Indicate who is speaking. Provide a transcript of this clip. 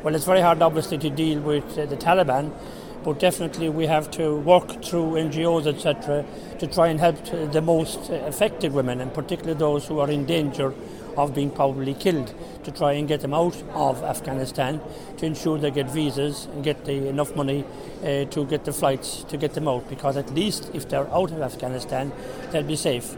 Speaker 1: Well, it's very hard, obviously, to deal with uh, the Taliban, but definitely we have to work through NGOs, etc., to try and help uh, the most uh, affected women, and particularly those who are in danger of being probably killed to try and get them out of Afghanistan to ensure they get visas and get the, enough money uh, to get the flights to get them out because at least if they're out of Afghanistan they'll be safe.